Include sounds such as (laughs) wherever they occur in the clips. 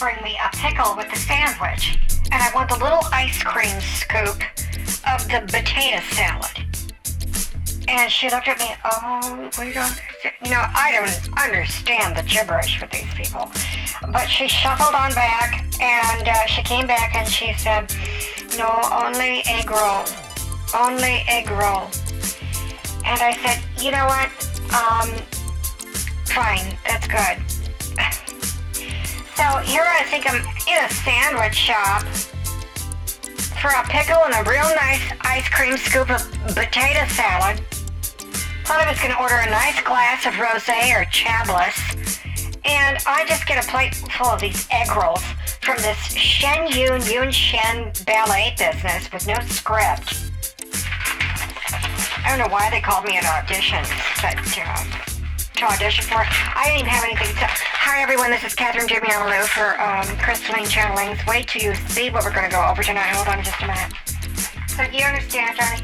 bring me a pickle with the sandwich, and I want the little ice cream scoop of the potato salad. And she looked at me, oh, we don't, you know, I don't understand the gibberish with these people. But she shuffled on back, and uh, she came back and she said, no, only egg roll. Only egg roll. And I said, you know what? Um, fine, that's good. So here I think I'm in a sandwich shop for a pickle and a real nice ice cream scoop of potato salad. Thought I was going to order a nice glass of rosé or chablis. And I just get a plate full of these egg rolls from this Shen Yun Yun Shen ballet business with no script. I don't know why they called me an audition, but uh, to audition for. I didn't even have anything to. Hi everyone, this is Catherine Amalou for um, Crystalline Channelings. Wait till you see what we're going to go over tonight. Hold on just a minute. So you understand, Johnny?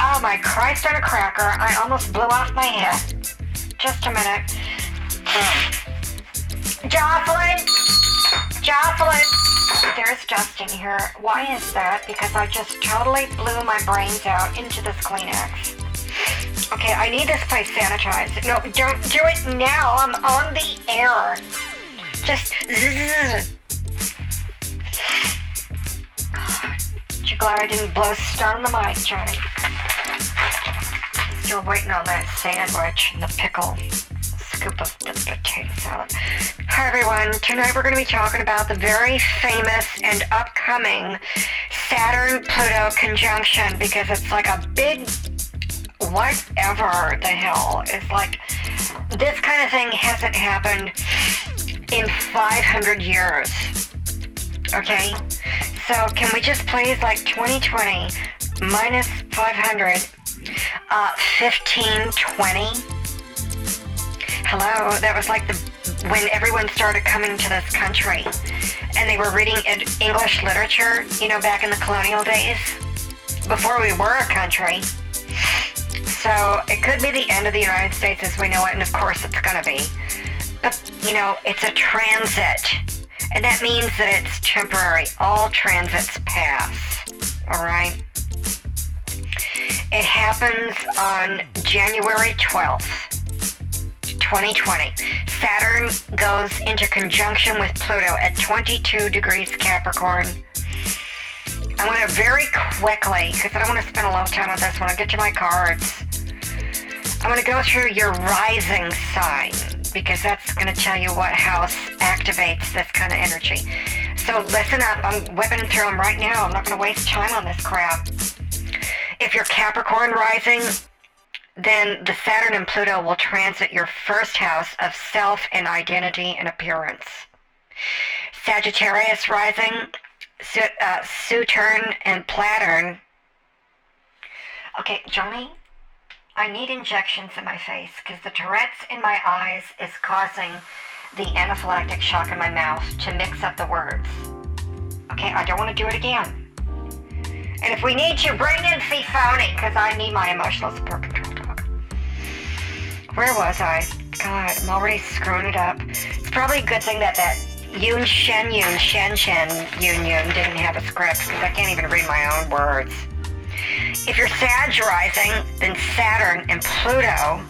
oh my Christ on a cracker. I almost blew off my head. Just a minute. Jocelyn! Jocelyn! There's Justin here. Why is that? Because I just totally blew my brains out into this Kleenex. Okay, I need this place sanitized. No, don't do it now. I'm on the air. Just (sighs) zzz. You glad I didn't blow stun the mic, Johnny? Still waiting on that sandwich and the pickle. Scoop of the potato salad. Hi everyone. Tonight we're going to be talking about the very famous and upcoming Saturn-Pluto conjunction because it's like a big whatever the hell. It's like this kind of thing hasn't happened in 500 years. Okay? So can we just please like 2020 minus 500 uh 1520? Hello, that was like the when everyone started coming to this country and they were reading English literature, you know, back in the colonial days before we were a country. So it could be the end of the United States as we know it, and of course it's going to be. But, you know, it's a transit. And that means that it's temporary. All transits pass. All right? It happens on January 12th, 2020. Saturn goes into conjunction with Pluto at 22 degrees Capricorn. I want to very quickly, because I don't want to spend a long time on this one. I'll get you my cards. I'm going to go through your rising sign because that's going to tell you what house activates this kind of energy. So listen up. I'm whipping through them right now. I'm not going to waste time on this crap. If you're Capricorn rising, then the Saturn and Pluto will transit your first house of self and identity and appearance. Sagittarius rising, uh, Saturn and Platurn. Okay, Johnny, I need injections in my face because the Tourette's in my eyes is causing the anaphylactic shock in my mouth to mix up the words. Okay, I don't want to do it again. And if we need to, bring in Fifoni because I need my emotional support control dog. Where was I? God, I'm already screwing it up. It's probably a good thing that that Yun Shen Yun Shen Shen Yun Yun didn't have a script because I can't even read my own words. If you're Sag rising, then Saturn and Pluto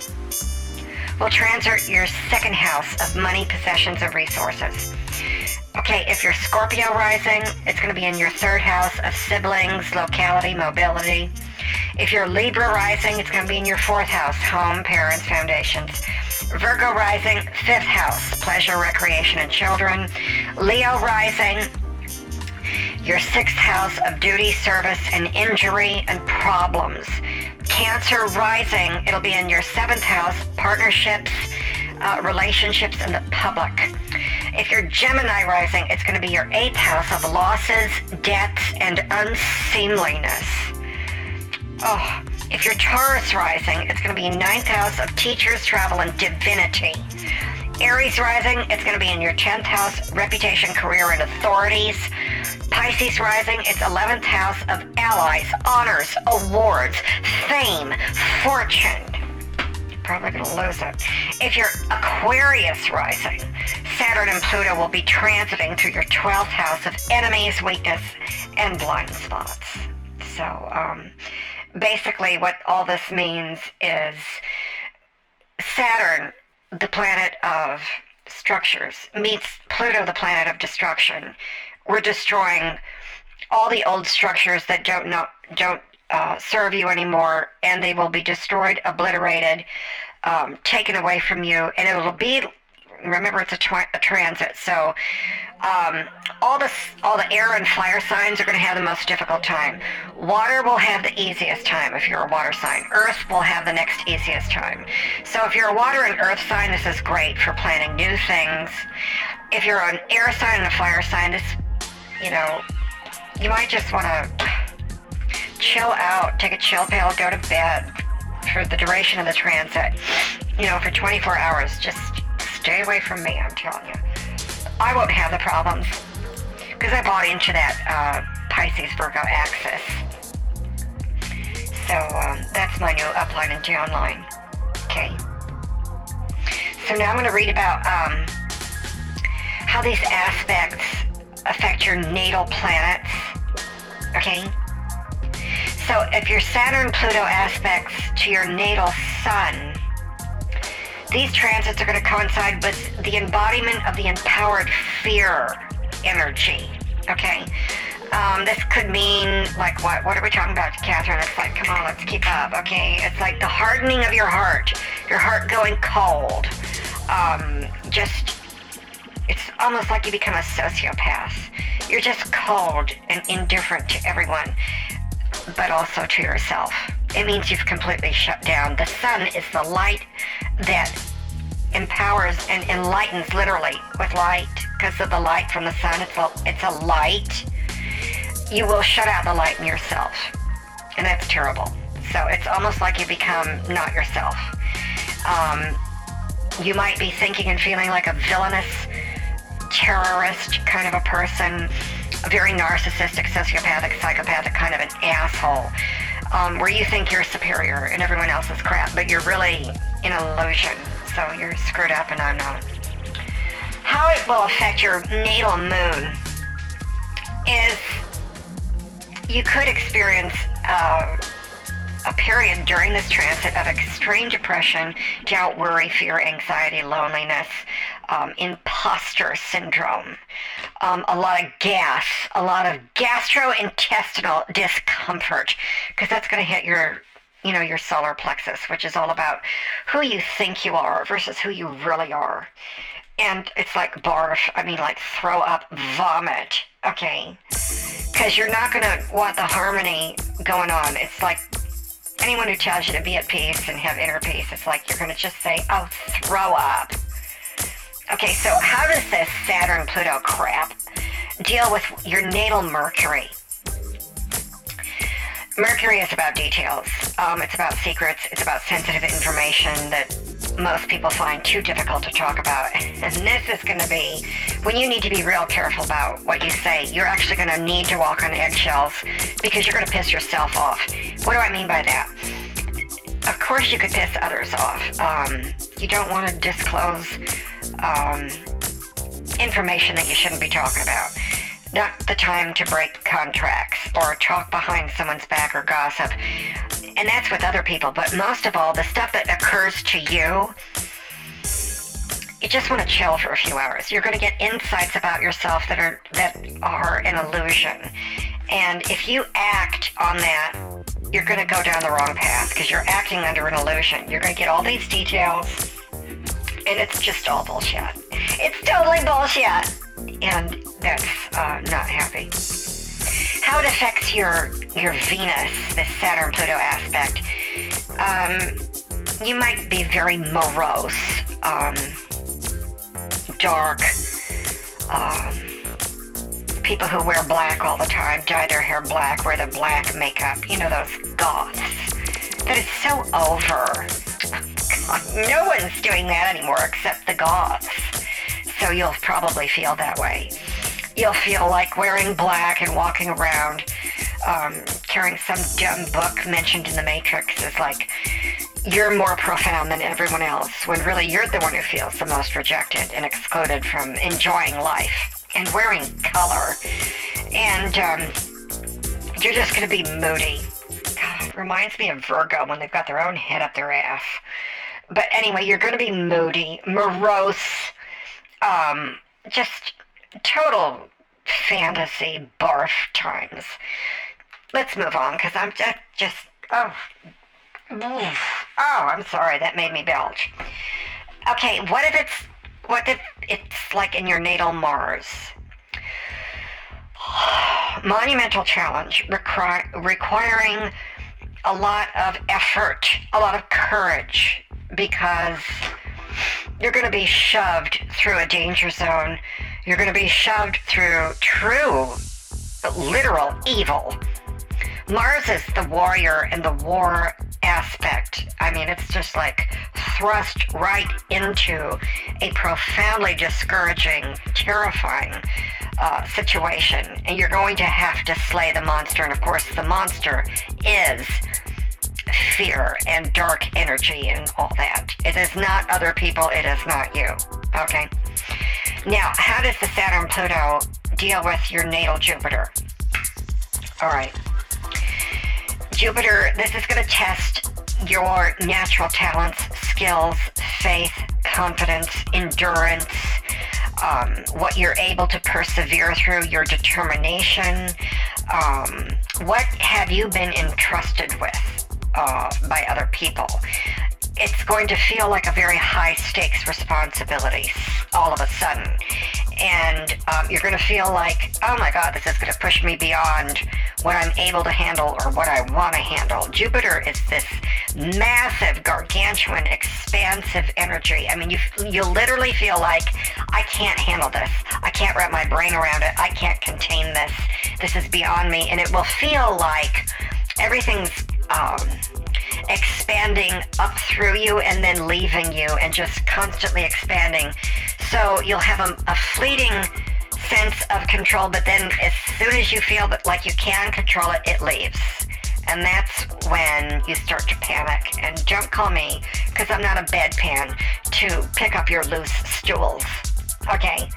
will transit your second house of money, possessions, and resources. Okay, if you're Scorpio rising, it's going to be in your third house of siblings, locality, mobility. If you're Libra rising, it's going to be in your fourth house, home, parents, foundations. Virgo rising, fifth house, pleasure, recreation, and children. Leo rising, your sixth house of duty, service, and injury and problems. Cancer rising, it'll be in your seventh house, partnerships, uh, relationships, and the public. If you're Gemini rising, it's going to be your eighth house of losses, debts, and unseemliness. Oh, if you're Taurus rising, it's going to be ninth house of teachers, travel, and divinity. Aries rising, it's going to be in your 10th house, reputation, career, and authorities. Pisces rising, its 11th house of allies, honors, awards, fame, fortune. You're probably going to lose it. If you're Aquarius rising, Saturn and Pluto will be transiting through your 12th house of enemies, weakness, and blind spots. So, um, basically, what all this means is Saturn, the planet of structures, meets Pluto, the planet of destruction. We're destroying all the old structures that don't don't uh, serve you anymore, and they will be destroyed, obliterated, um, taken away from you, and it will be. Remember, it's a, a transit, so um, all the all the air and fire signs are going to have the most difficult time. Water will have the easiest time if you're a water sign. Earth will have the next easiest time. So if you're a water and earth sign, this is great for planning new things. If you're an air sign and a fire sign, this, you know, you might just want to chill out, take a chill pill, go to bed for the duration of the transit. You know, for 24 hours, just stay away from me, I'm telling you. I won't have the problems because I bought into that uh, Pisces Virgo axis. So um, that's my new upline and downline. Okay. So now I'm going to read about um, how these aspects affect your natal planets. Okay. So if your Saturn Pluto aspects to your natal sun, these transits are going to coincide with the embodiment of the empowered fear energy. Okay. Um, this could mean like what? What are we talking about, Catherine? It's like, come on, let's keep up. Okay. It's like the hardening of your heart, your heart going cold. Um, just, it's almost like you become a sociopath. You're just cold and indifferent to everyone but also to yourself. It means you've completely shut down. The sun is the light that empowers and enlightens literally with light because of the light from the sun. It's a, it's a light. You will shut out the light in yourself. And that's terrible. So it's almost like you become not yourself. Um, you might be thinking and feeling like a villainous terrorist kind of a person a very narcissistic, sociopathic, psychopathic kind of an asshole, um, where you think you're superior and everyone else is crap, but you're really in illusion. So you're screwed up and I'm not. How it will affect your natal moon is you could experience uh, a period during this transit of extreme depression, doubt, worry, fear, anxiety, loneliness, um, imposter syndrome, um, a lot of gas, a lot of gastrointestinal discomfort, because that's going to hit your, you know, your solar plexus, which is all about who you think you are versus who you really are. And it's like barf, I mean, like throw up, vomit, okay? Because you're not going to want the harmony going on. It's like anyone who tells you to be at peace and have inner peace, it's like you're going to just say, oh, throw up. Okay, so how does this Saturn Pluto crap deal with your natal Mercury? Mercury is about details. Um, it's about secrets. It's about sensitive information that most people find too difficult to talk about. And this is going to be when you need to be real careful about what you say. You're actually going to need to walk on eggshells because you're going to piss yourself off. What do I mean by that? Of course, you could piss others off. Um, you don't want to disclose um, information that you shouldn't be talking about. Not the time to break contracts or talk behind someone's back or gossip. And that's with other people, but most of all, the stuff that occurs to you, you just want to chill for a few hours. You're going to get insights about yourself that are that are an illusion. And if you act on that, you're going to go down the wrong path because you're acting under an illusion. You're going to get all these details and it's just all bullshit. It's totally bullshit, and that's uh, not happy. How it affects your your Venus, the Saturn Pluto aspect. Um, you might be very morose, um, dark. Um, people who wear black all the time, dye their hair black, wear the black makeup. You know those goths. That is so over (laughs) no one's doing that anymore except the goths. So you'll probably feel that way. You'll feel like wearing black and walking around um, carrying some dumb book mentioned in the Matrix is like, you're more profound than everyone else when really you're the one who feels the most rejected and excluded from enjoying life and wearing color. And um, you're just going to be moody. God, reminds me of Virgo when they've got their own head up their ass. But anyway, you're going to be moody, morose, um, just total fantasy barf times. Let's move on because I'm just, just oh, oh, I'm sorry, that made me belch. Okay, what if it's what if it's like in your natal Mars? (sighs) Monumental challenge requir- requiring a lot of effort, a lot of courage, because you're going to be shoved through a danger zone. You're going to be shoved through true, literal evil. Mars is the warrior and the war aspect. I mean, it's just like thrust right into a profoundly discouraging, terrifying uh, situation. And you're going to have to slay the monster. And of course, the monster is fear and dark energy and all that. It is not other people, it is not you. Okay? Now, how does the Saturn Pluto deal with your natal Jupiter? All right. Jupiter, this is going to test your natural talents, skills, faith, confidence, endurance, um, what you're able to persevere through, your determination. Um, what have you been entrusted with? Uh, by other people. It's going to feel like a very high stakes responsibility all of a sudden. And um, you're going to feel like, oh my God, this is going to push me beyond what I'm able to handle or what I want to handle. Jupiter is this massive, gargantuan, expansive energy. I mean, you, you literally feel like, I can't handle this. I can't wrap my brain around it. I can't contain this. This is beyond me. And it will feel like everything's um, expanding up through you and then leaving you and just constantly expanding. So you'll have a, a fleeting sense of control, but then as soon as you feel that like you can control it, it leaves. And that's when you start to panic. And don't call me, because I'm not a bedpan, to pick up your loose stools. Okay?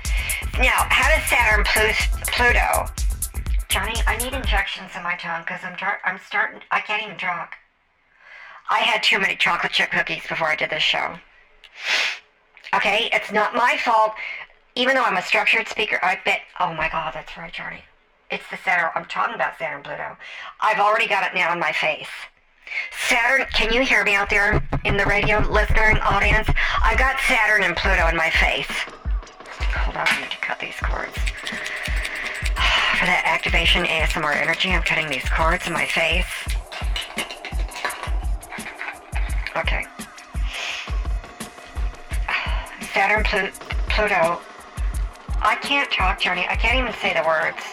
Now, how does Saturn Pluto Johnny, I need injections in my tongue because I'm tar- I'm starting. I can't even talk. I had too many chocolate chip cookies before I did this show. Okay, it's not my fault. Even though I'm a structured speaker, I bet. Oh my God, that's right, Johnny. It's the Saturn. I'm talking about Saturn Pluto. I've already got it now in my face. Saturn, can you hear me out there in the radio listening audience? I got Saturn and Pluto in my face. Hold on, I need to cut these cords for that activation ASMR energy, I'm cutting these cords in my face. Okay. Saturn, Pl- Pluto. I can't talk, Johnny. I can't even say the words.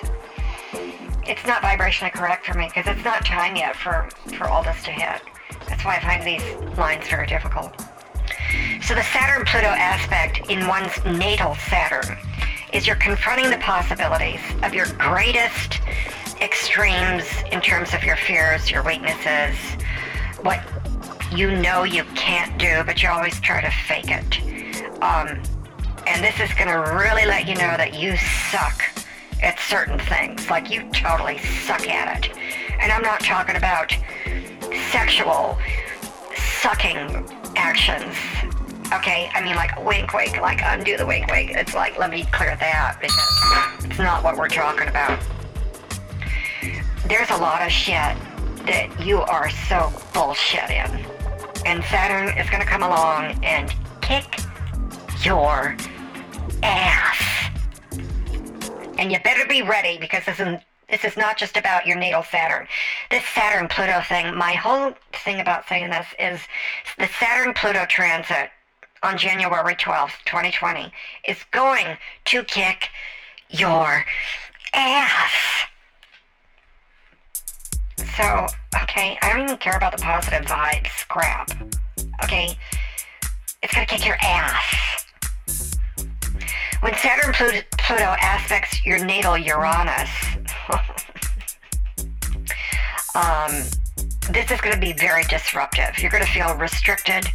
It's not vibrationally correct for me because it's not time yet for, for all this to hit. That's why I find these lines very difficult. So the Saturn Pluto aspect in one's natal Saturn is you're confronting the possibilities of your greatest extremes in terms of your fears, your weaknesses, what you know you can't do, but you always try to fake it. Um, and this is going to really let you know that you suck at certain things. Like you totally suck at it. And I'm not talking about sexual sucking actions Okay, I mean like wink wink, like undo the wink wink. It's like let me clear that because it's not what we're talking about. There's a lot of shit that you are so bullshit in. And Saturn is gonna come along and kick your ass. And you better be ready because this is this is not just about your natal Saturn. This Saturn Pluto thing, my whole thing about saying this is the Saturn Pluto transit on January 12th, 2020, is going to kick your ass. So, okay, I don't even care about the positive vibes. Scrap. Okay? It's gonna kick your ass. When Saturn Pluto, Pluto aspects your natal Uranus, (laughs) um, this is going to be very disruptive. You're going to feel restricted,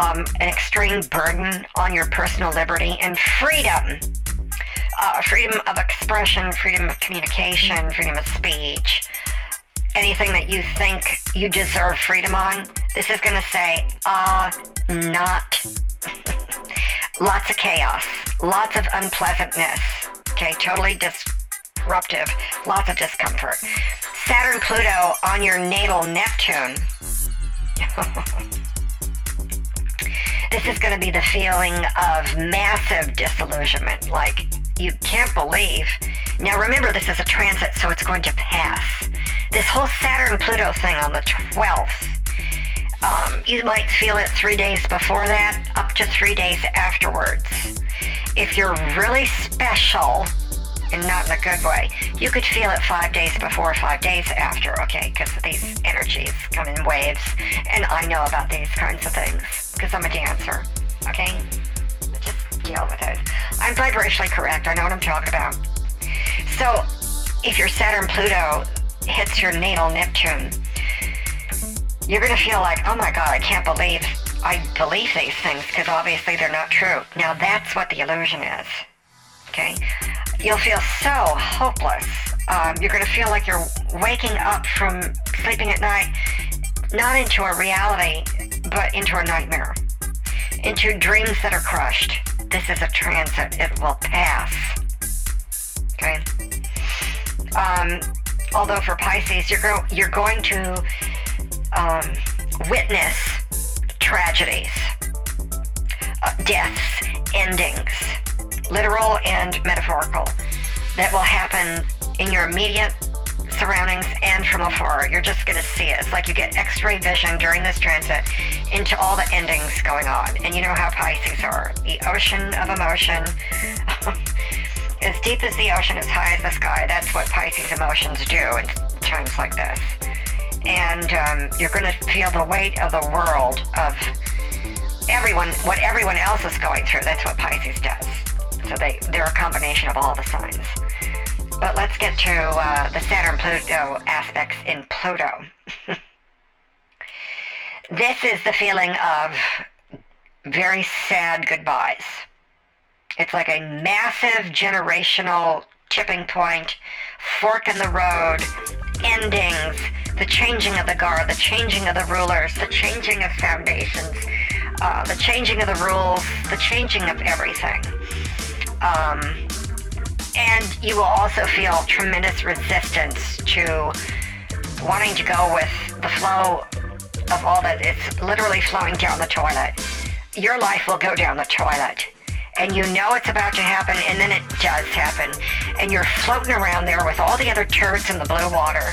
um, an extreme burden on your personal liberty and freedom. Uh, freedom of expression, freedom of communication, freedom of speech, anything that you think you deserve freedom on, this is going to say, uh, not. (laughs) lots of chaos, lots of unpleasantness, okay, totally disruptive, lots of discomfort. Saturn Pluto on your natal Neptune. (laughs) this is going to be the feeling of massive disillusionment. Like, you can't believe. Now, remember, this is a transit, so it's going to pass. This whole Saturn Pluto thing on the 12th, um, you might feel it three days before that, up to three days afterwards. If you're really special, and not in a good way. You could feel it five days before, five days after, okay? Because these energies come in waves, and I know about these kinds of things because I'm a dancer, okay? Just deal with it. I'm vibrationally correct. I know what I'm talking about. So, if your Saturn Pluto hits your natal Neptune, you're going to feel like, oh my God, I can't believe I believe these things because obviously they're not true. Now, that's what the illusion is. Okay? You'll feel so hopeless. Um, you're going to feel like you're waking up from sleeping at night, not into a reality, but into a nightmare, into dreams that are crushed. This is a transit. It will pass. Okay? Um, although for Pisces, you're, go- you're going to um, witness tragedies, uh, deaths, endings literal and metaphorical, that will happen in your immediate surroundings and from afar. You're just going to see it. It's like you get x-ray vision during this transit into all the endings going on. And you know how Pisces are. The ocean of emotion. (laughs) as deep as the ocean, as high as the sky. That's what Pisces emotions do in times like this. And um, you're going to feel the weight of the world of everyone, what everyone else is going through. That's what Pisces does. So they, they're a combination of all the signs. But let's get to uh, the Saturn-Pluto aspects in Pluto. (laughs) this is the feeling of very sad goodbyes. It's like a massive generational tipping point, fork in the road, endings, the changing of the guard, the changing of the rulers, the changing of foundations, uh, the changing of the rules, the changing of everything. Um, and you will also feel tremendous resistance to wanting to go with the flow of all that. It's literally flowing down the toilet. Your life will go down the toilet. And you know it's about to happen, and then it does happen. And you're floating around there with all the other turds in the blue water.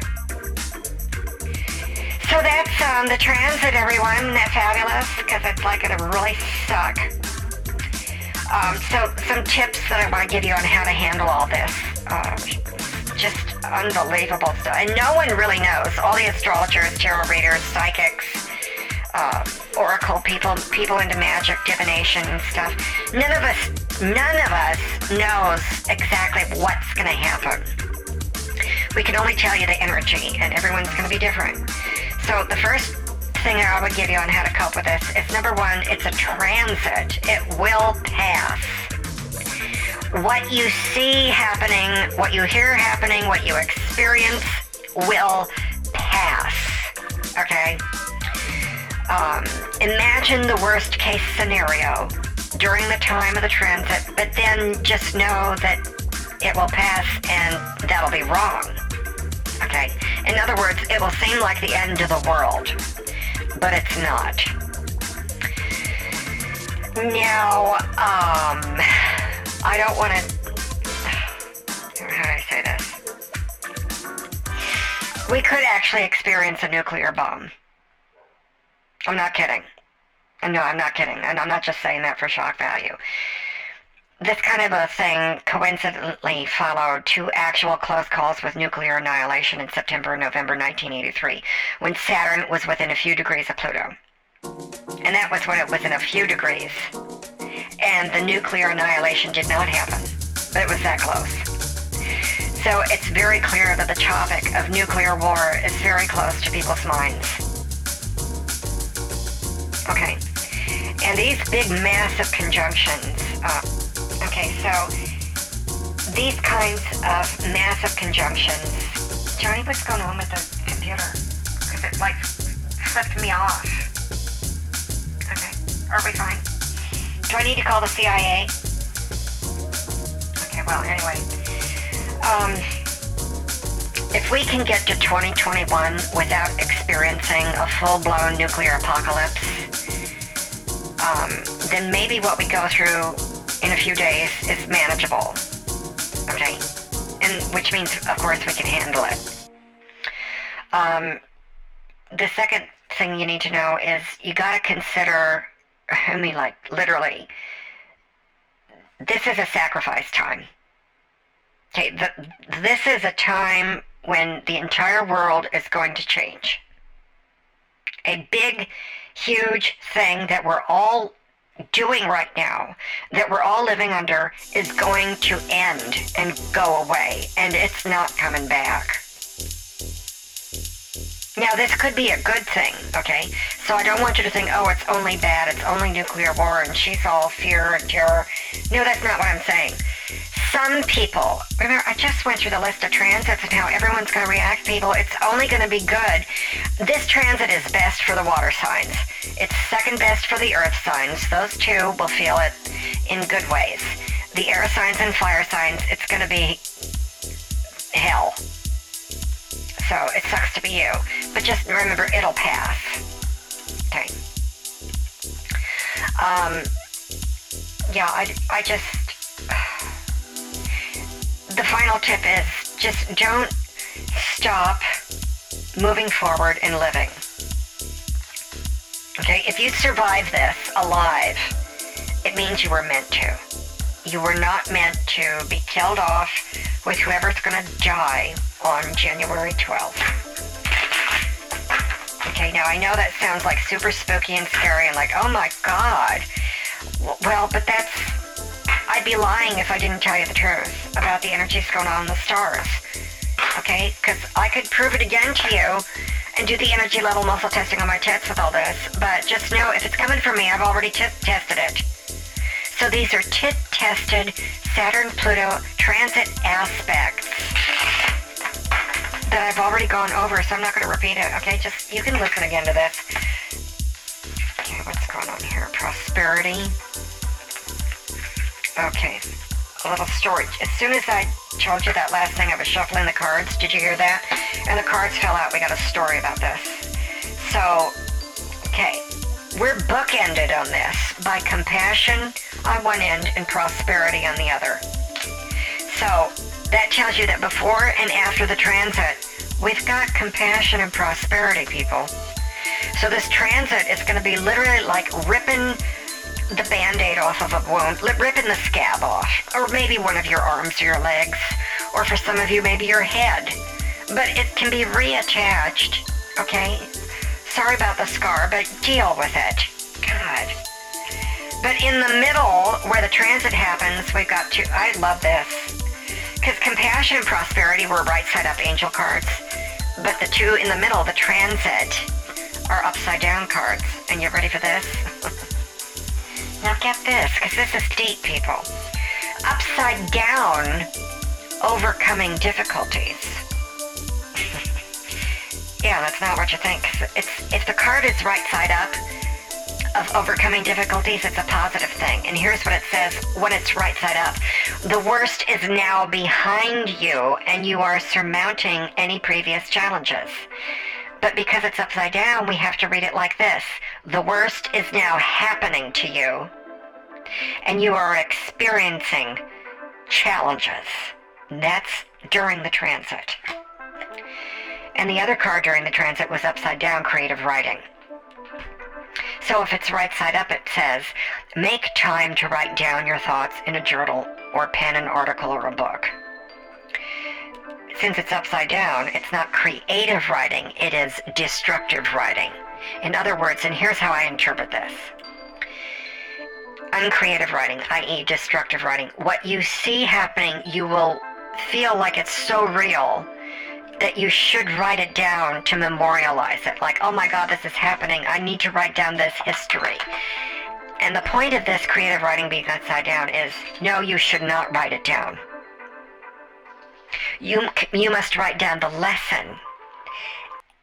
So that's um, the transit, everyone. That's fabulous, because it's like it'll really suck. Um, so some tips that I want to give you on how to handle all this. Uh, just unbelievable stuff. And no one really knows. All the astrologers, tarot readers, psychics, uh, oracle people, people into magic, divination and stuff. None of us, none of us knows exactly what's going to happen. We can only tell you the energy, and everyone's going to be different. So the first thing I would give you on how to cope with this is number one, it's a transit. It will pass. What you see happening, what you hear happening, what you experience will pass. Okay? Um, imagine the worst case scenario during the time of the transit, but then just know that it will pass and that'll be wrong. Okay? In other words, it will seem like the end of the world but it's not. Now, um, I don't want to. How do I say this? We could actually experience a nuclear bomb. I'm not kidding. No, I'm not kidding. And I'm not just saying that for shock value. This kind of a thing coincidentally followed two actual close calls with nuclear annihilation in September and November 1983, when Saturn was within a few degrees of Pluto. And that was when it was in a few degrees. And the nuclear annihilation did not happen, but it was that close. So it's very clear that the topic of nuclear war is very close to people's minds. Okay. And these big massive conjunctions, uh, okay, so these kinds of massive conjunctions, Johnny, what's going on with the computer? Because it like flipped me off. Okay, are we fine? Do I need to call the CIA? Okay, well, anyway. Um, if we can get to 2021 without experiencing a full-blown nuclear apocalypse, um, then maybe what we go through in a few days is manageable. Okay? And which means, of course, we can handle it. Um, the second thing you need to know is you got to consider, (laughs) I mean, like, literally, this is a sacrifice time. Okay, the, this is a time when the entire world is going to change. A big, huge thing that we're all doing right now, that we're all living under, is going to end and go away, and it's not coming back. Now, this could be a good thing, okay? So I don't want you to think, oh, it's only bad, it's only nuclear war, and she's all fear and terror. No, that's not what I'm saying. Some people, remember, I just went through the list of transits and how everyone's going to react, people. It's only going to be good. This transit is best for the water signs. It's second best for the earth signs. Those two will feel it in good ways. The air signs and fire signs, it's going to be hell so it sucks to be you. But just remember, it'll pass. Okay. Um, yeah, I, I just, the final tip is just don't stop moving forward and living. Okay, if you survive this alive, it means you were meant to. You were not meant to be killed off with whoever's going to die on January 12th. Okay, now I know that sounds like super spooky and scary and like, oh my god. Well, but that's. I'd be lying if I didn't tell you the truth about the energies going on in the stars. Okay? Because I could prove it again to you and do the energy level muscle testing on my tits with all this, but just know if it's coming from me, I've already t- tested it. So these are tit tested Saturn Pluto transit aspects that I've already gone over, so I'm not going to repeat it, okay? Just, you can listen again to this. Okay, what's going on here? Prosperity. Okay, a little storage. As soon as I told you that last thing, I was shuffling the cards. Did you hear that? And the cards fell out. We got a story about this. So, okay, we're bookended on this by compassion on one end and prosperity on the other. So, that tells you that before and after the transit, we've got compassion and prosperity, people. So this transit is going to be literally like ripping the band-aid off of a wound, ripping the scab off, or maybe one of your arms or your legs, or for some of you, maybe your head. But it can be reattached, okay? Sorry about the scar, but deal with it. God. But in the middle, where the transit happens, we've got two, I love this. Because compassion and prosperity were right side up angel cards, but the two in the middle, the transit, are upside down cards. And you ready for this? (laughs) now get this, because this is deep, people. Upside down, overcoming difficulties. (laughs) yeah, that's not what you think. It's if the card is right side up, of overcoming difficulties, it's a positive thing. And here's what it says when it's right side up. The worst is now behind you, and you are surmounting any previous challenges. But because it's upside down, we have to read it like this. The worst is now happening to you, and you are experiencing challenges. That's during the transit. And the other card during the transit was upside down creative writing. So if it's right side up, it says, make time to write down your thoughts in a journal or pen an article or a book. Since it's upside down, it's not creative writing, it is destructive writing. In other words, and here's how I interpret this. Uncreative writing, i.e. destructive writing, what you see happening, you will feel like it's so real that you should write it down to memorialize it. Like, oh my God, this is happening. I need to write down this history. And the point of this creative writing being upside down is no, you should not write it down. You, you must write down the lesson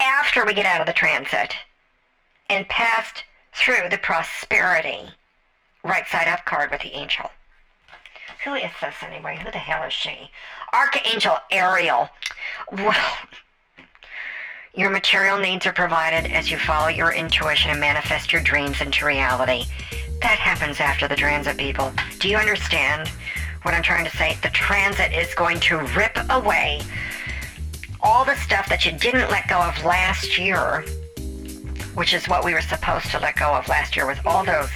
after we get out of the transit and passed through the prosperity right side up card with the angel. Who is this anyway? Who the hell is she? Archangel Ariel. Well, your material needs are provided as you follow your intuition and manifest your dreams into reality. That happens after the transit, people. Do you understand what I'm trying to say? The transit is going to rip away all the stuff that you didn't let go of last year, which is what we were supposed to let go of last year with all those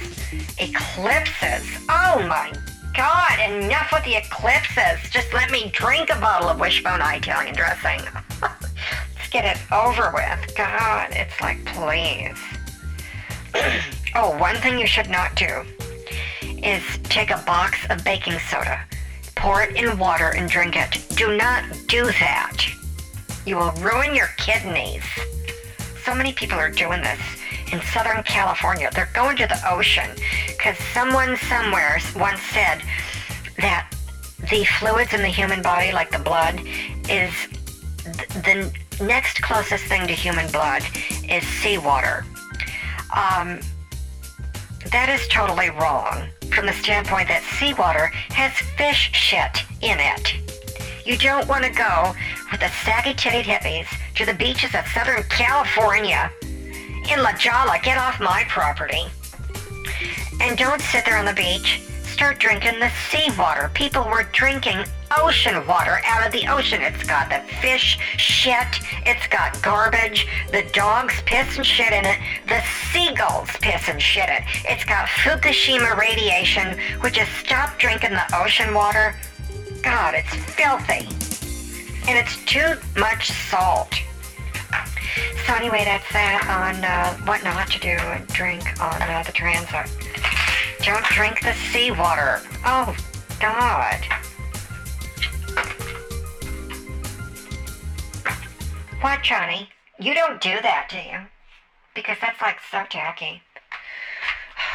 eclipses. Oh my God, enough with the eclipses. Just let me drink a bottle of Wishbone Italian dressing. (laughs) Let's get it over with. God, it's like, please. (clears throat) oh, one thing you should not do is take a box of baking soda, pour it in water, and drink it. Do not do that. You will ruin your kidneys. So many people are doing this in Southern California. They're going to the ocean because someone somewhere once said that the fluids in the human body, like the blood, is the next closest thing to human blood is seawater. Um, that is totally wrong from the standpoint that seawater has fish shit in it. You don't want to go with the saggy titted hippies to the beaches of Southern California in La Jolla, get off my property. And don't sit there on the beach. Start drinking the seawater. People were drinking ocean water out of the ocean. It's got the fish shit. It's got garbage. The dogs piss and shit in it. The seagulls piss and shit in it. It's got Fukushima radiation, which is stop drinking the ocean water. God, it's filthy. And it's too much salt. So anyway, that's that on uh, what not to do and drink on uh, the transit. Don't drink the seawater. Oh, God. What, Johnny? You don't do that, do you? Because that's like so tacky.